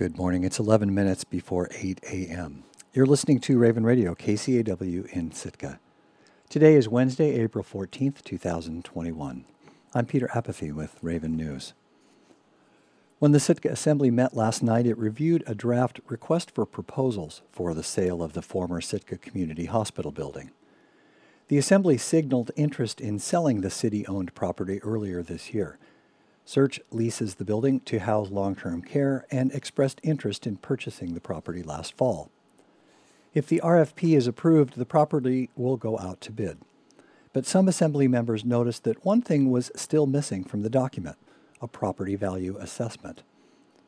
Good morning. It's 11 minutes before 8 a.m. You're listening to Raven Radio, KCAW in Sitka. Today is Wednesday, April 14th, 2021. I'm Peter Apathy with Raven News. When the Sitka Assembly met last night, it reviewed a draft request for proposals for the sale of the former Sitka Community Hospital building. The Assembly signaled interest in selling the city owned property earlier this year. SEARHC leases the building to house long term care and expressed interest in purchasing the property last fall. If the RFP is approved, the property will go out to bid. But some Assembly members noticed that one thing was still missing from the document a property value assessment.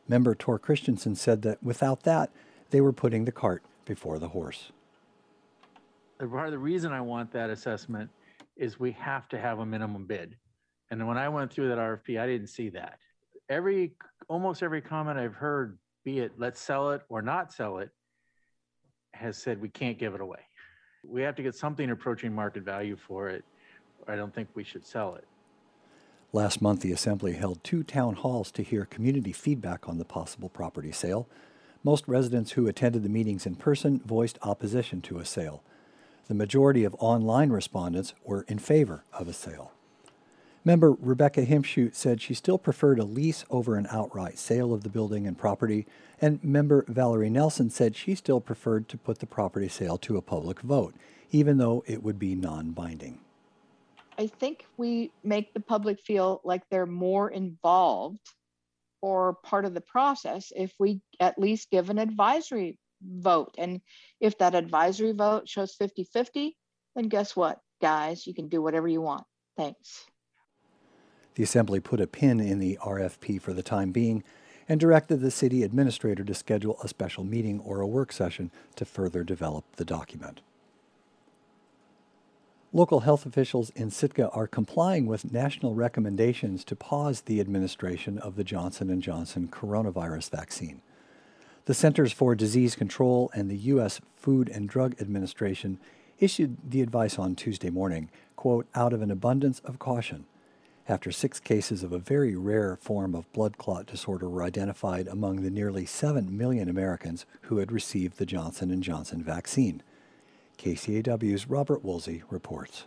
Member Thor Christianson said that without that, they were putting the cart before the horse. Part of the reason I want that assessment is we have to have a minimum bid. And when I went through that RFP, I didn't see that. Every, almost every comment I've heard, be it let's sell it or not sell it, has said we can't give it away. We have to get something approaching market value for it. I don't think we should sell it. Last month, the Assembly held two town halls to hear community feedback on the possible property sale. Most residents who attended the meetings in person voiced opposition to a sale. The majority of online respondents were in favor of a sale. Member Rebecca Himschoot said she still preferred a lease over an outright sale of the building and property, and member Valerie Nelson said she still preferred to put the property sale to a public vote, even though it would be non binding. I think we make the public feel like they're more involved or part of the process if we at least give an advisory vote. And if that advisory vote shows 50 50, then guess what, guys? You can do whatever you want. Thanks. The Assembly put a pin in the RFP for the time being and directed the city administrator to schedule a special meeting or a work session to further develop the document. Local health officials in Sitka are complying with national recommendations to pause the administration of the Johnson & Johnson coronavirus vaccine. The Centers for Disease Control and the U.S. Food and Drug Administration issued the advice on Tuesday morning, quote, out of an abundance of caution after six cases of a very rare form of blood clot disorder were identified among the nearly 7 million Americans who had received the Johnson & Johnson vaccine. KCAW's Robert Woolsey reports.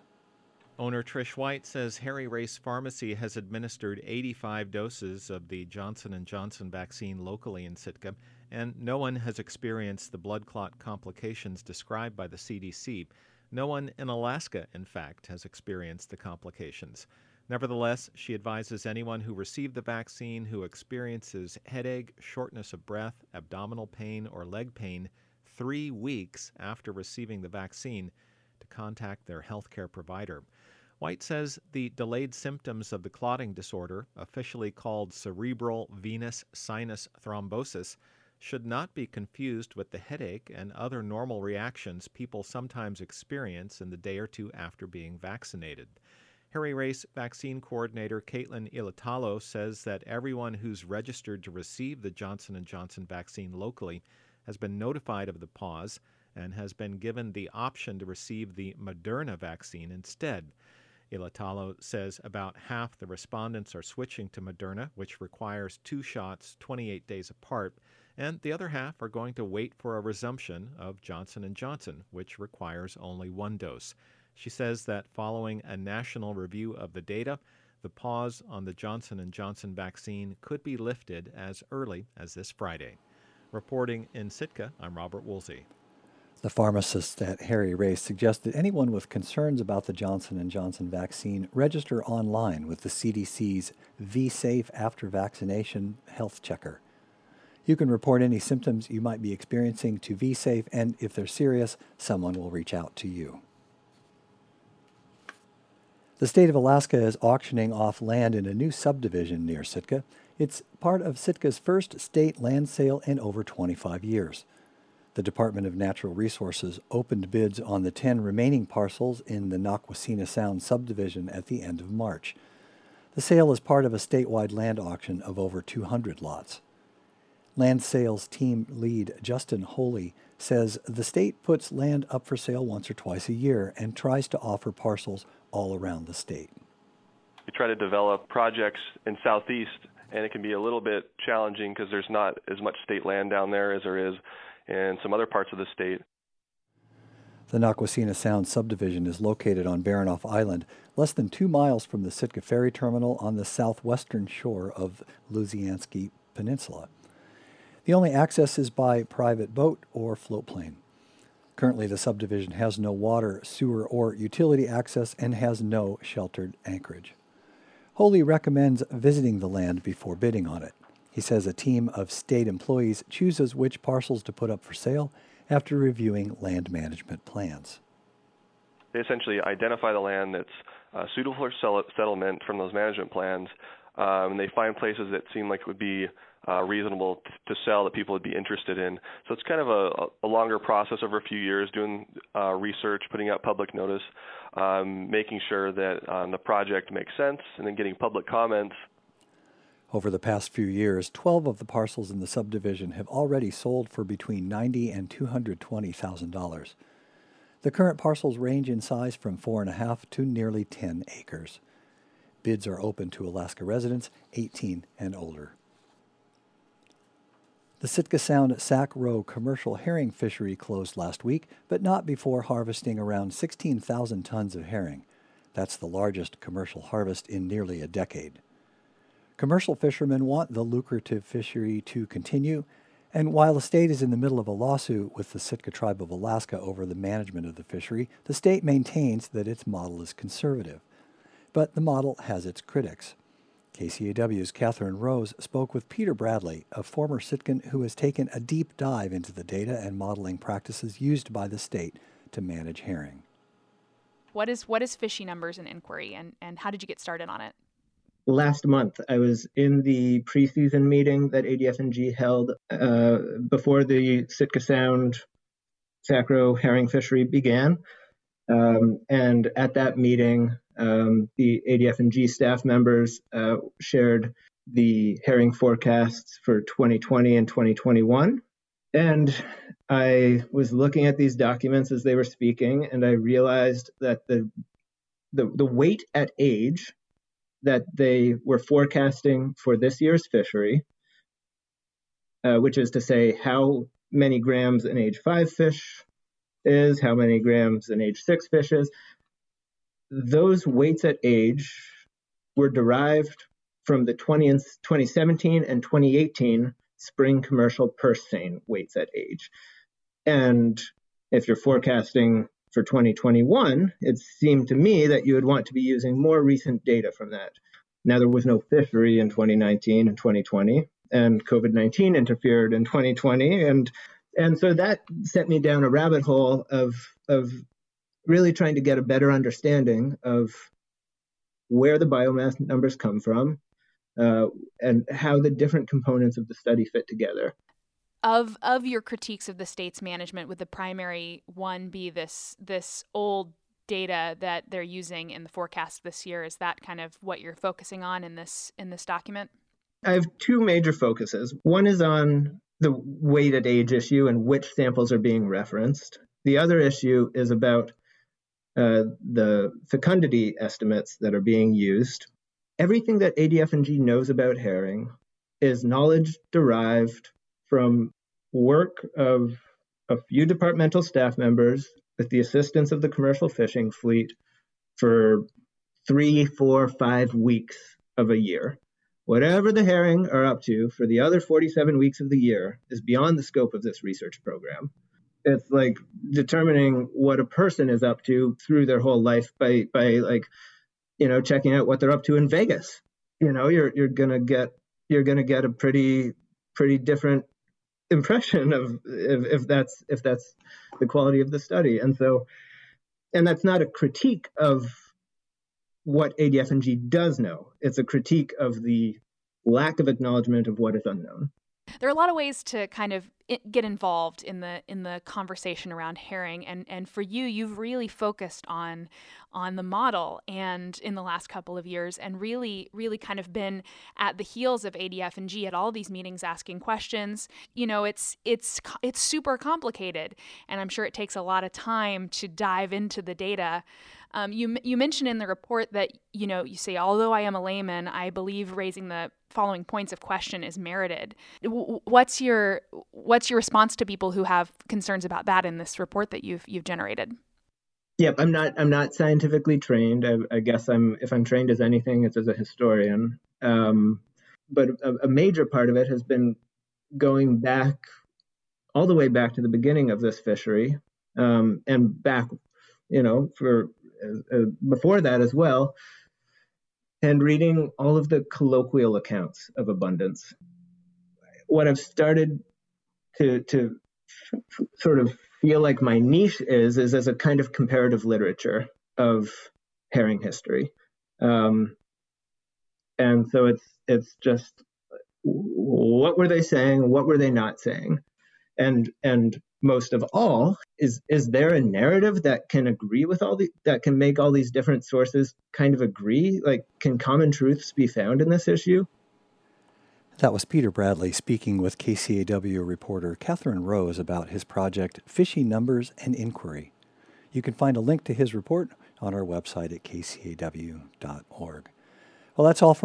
Owner Trish White says Harry Race Pharmacy has administered 85 doses of the Johnson & Johnson vaccine locally in Sitka, and no one has experienced the blood clot complications described by the CDC. No one in Alaska, in fact, has experienced the complications. Nevertheless, she advises anyone who received the vaccine who experiences headache, shortness of breath, abdominal pain, or leg pain three weeks after receiving the vaccine to contact their healthcare provider. White says the delayed symptoms of the clotting disorder, officially called cerebral venous sinus thrombosis, should not be confused with the headache and other normal reactions people sometimes experience in the day or two after being vaccinated. Harry Race vaccine coordinator Caitlin Ilatalo says that everyone who's registered to receive the Johnson & Johnson vaccine locally has been notified of the pause and has been given the option to receive the Moderna vaccine instead. Ilatalo says about half the respondents are switching to Moderna, which requires two shots 28 days apart, and the other half are going to wait for a resumption of Johnson & Johnson, which requires only one dose. She says that following a national review of the data, the pause on the Johnson & Johnson vaccine could be lifted as early as this Friday. Reporting in Sitka, I'm Robert Woolsey. The pharmacist at Harry Race suggested anyone with concerns about the Johnson & Johnson vaccine register online with the CDC's V-Safe after vaccination health checker. You can report any symptoms you might be experiencing to V-Safe, and if they're serious, someone will reach out to you. The state of Alaska is auctioning off land in a new subdivision near Sitka. It's part of Sitka's first state land sale in over 25 years. The Department of Natural Resources opened bids on the 10 remaining parcels in the Nakwasina Sound subdivision at the end of March. The sale is part of a statewide land auction of over 200 lots. Land sales team lead Justin Holy says the state puts land up for sale once or twice a year and tries to offer parcels all around the state. We try to develop projects in Southeast and it can be a little bit challenging because there's not as much state land down there as there is in some other parts of the state. The Nakwasina Sound subdivision is located on Baranof Island, less than two miles from the Sitka Ferry Terminal on the southwestern shore of Lisianski Peninsula. The only access is by private boat or floatplane. Currently, the subdivision has no water, sewer, or utility access and has no sheltered anchorage. Holy recommends visiting the land before bidding on it. He says a team of state employees chooses which parcels to put up for sale after reviewing land management plans. They essentially identify the land that's uh, suitable for settlement from those management plans, um, and they find places that seem like it would be uh, reasonable t- to sell that people would be interested in. So it's kind of a, a longer process over a few years, doing uh, research, putting out public notice, um, making sure that um, the project makes sense, and then getting public comments. Over the past few years, 12 of the parcels in the subdivision have already sold for between 90 and $220,000. The current parcels range in size from 4.5 to nearly 10 acres. Bids are open to Alaska residents 18 and older. The Sitka Sound Sac Roe commercial herring fishery closed last week, but not before harvesting around 16,000 tons of herring. That's the largest commercial harvest in nearly a decade. Commercial fishermen want the lucrative fishery to continue, and while the state is in the middle of a lawsuit with the Sitka Tribe of Alaska over the management of the fishery, the state maintains that its model is conservative. But the model has its critics. KCAW's Catherine Rose spoke with Peter Bradley, a former Sitkan who has taken a deep dive into the data and modeling practices used by the state to manage herring. What is what is fishy numbers and inquiry, and, and how did you get started on it? last month I was in the preseason meeting that ADF&G held uh, before the Sitka Sound Sac Roe herring fishery began. Um, and at that meeting, um, the ADF&G staff members uh, shared the herring forecasts for 2020 and 2021. And I was looking at these documents as they were speaking, and I realized that the the, the weight at age that they were forecasting for this year's fishery, uh, which is to say how many grams an age five fish is, how many grams an age six fish is. Those weights at age were derived from the 20 and 2017 and 2018 spring commercial purse seine weights at age. And if you're forecasting for 2021, it seemed to me that you would want to be using more recent data from that. Now, there was no fishery in 2019 and 2020, and COVID 19 interfered in 2020. And, and so that set me down a rabbit hole of, of really trying to get a better understanding of where the biomass numbers come from uh, and how the different components of the study fit together. Of of your critiques of the state's management would the primary one be this this old data that they're using in the forecast this year? Is that kind of what you're focusing on in this in this document? I have two major focuses. One is on the weight at age issue and which samples are being referenced. The other issue is about Uh, the fecundity estimates that are being used everything that adf&g knows about herring is knowledge derived from work of a few departmental staff members with the assistance of the commercial fishing fleet for three, four, five weeks of a year. Whatever the herring are up to for the other 47 weeks of the year is beyond the scope of this research program. It's like determining what a person is up to through their whole life by by like you know checking out what they're up to in Vegas. You know, you're you're gonna get you're gonna get a pretty pretty different impression of if, if that's if that's the quality of the study. And so and that's not a critique of what adf&g does know. It's a critique of the lack of acknowledgement of what is unknown. There are a lot of ways to kind of get involved in the in the conversation around herring and and for you you've really focused on on the model and in the last couple of years and really really kind of been at the heels of ADF and G at all these meetings asking questions. You know it's it's it's super complicated and I'm sure it takes a lot of time to dive into the data Um, you you mentioned in the report that you know you say although I am a layman, I believe raising the following points of question is merited. What's your what's your response to people who have concerns about that in this report that you've you've generated? Yep, I'm not I'm not scientifically trained. I, I guess I'm if I'm trained as anything, it's as a historian. Um, but a, a major part of it has been going back all the way back to the beginning of this fishery um, and back, you know, for uh, before that as well, and reading all of the colloquial accounts of abundance. What I've started to to sort of feel like my niche is is as a kind of comparative literature of herring history, um, and so it's it's just what were they saying, what were they not saying, and and most of all is is there a narrative that can agree with all the that can make all these different sources kind of agree like can common truths be found in this issue that was Peter Bradley speaking with KCAW reporter Catherine Rose about his project Fishy Numbers and Inquiry. You can find a link to his report on our website at kcaw.org. Well, that's all from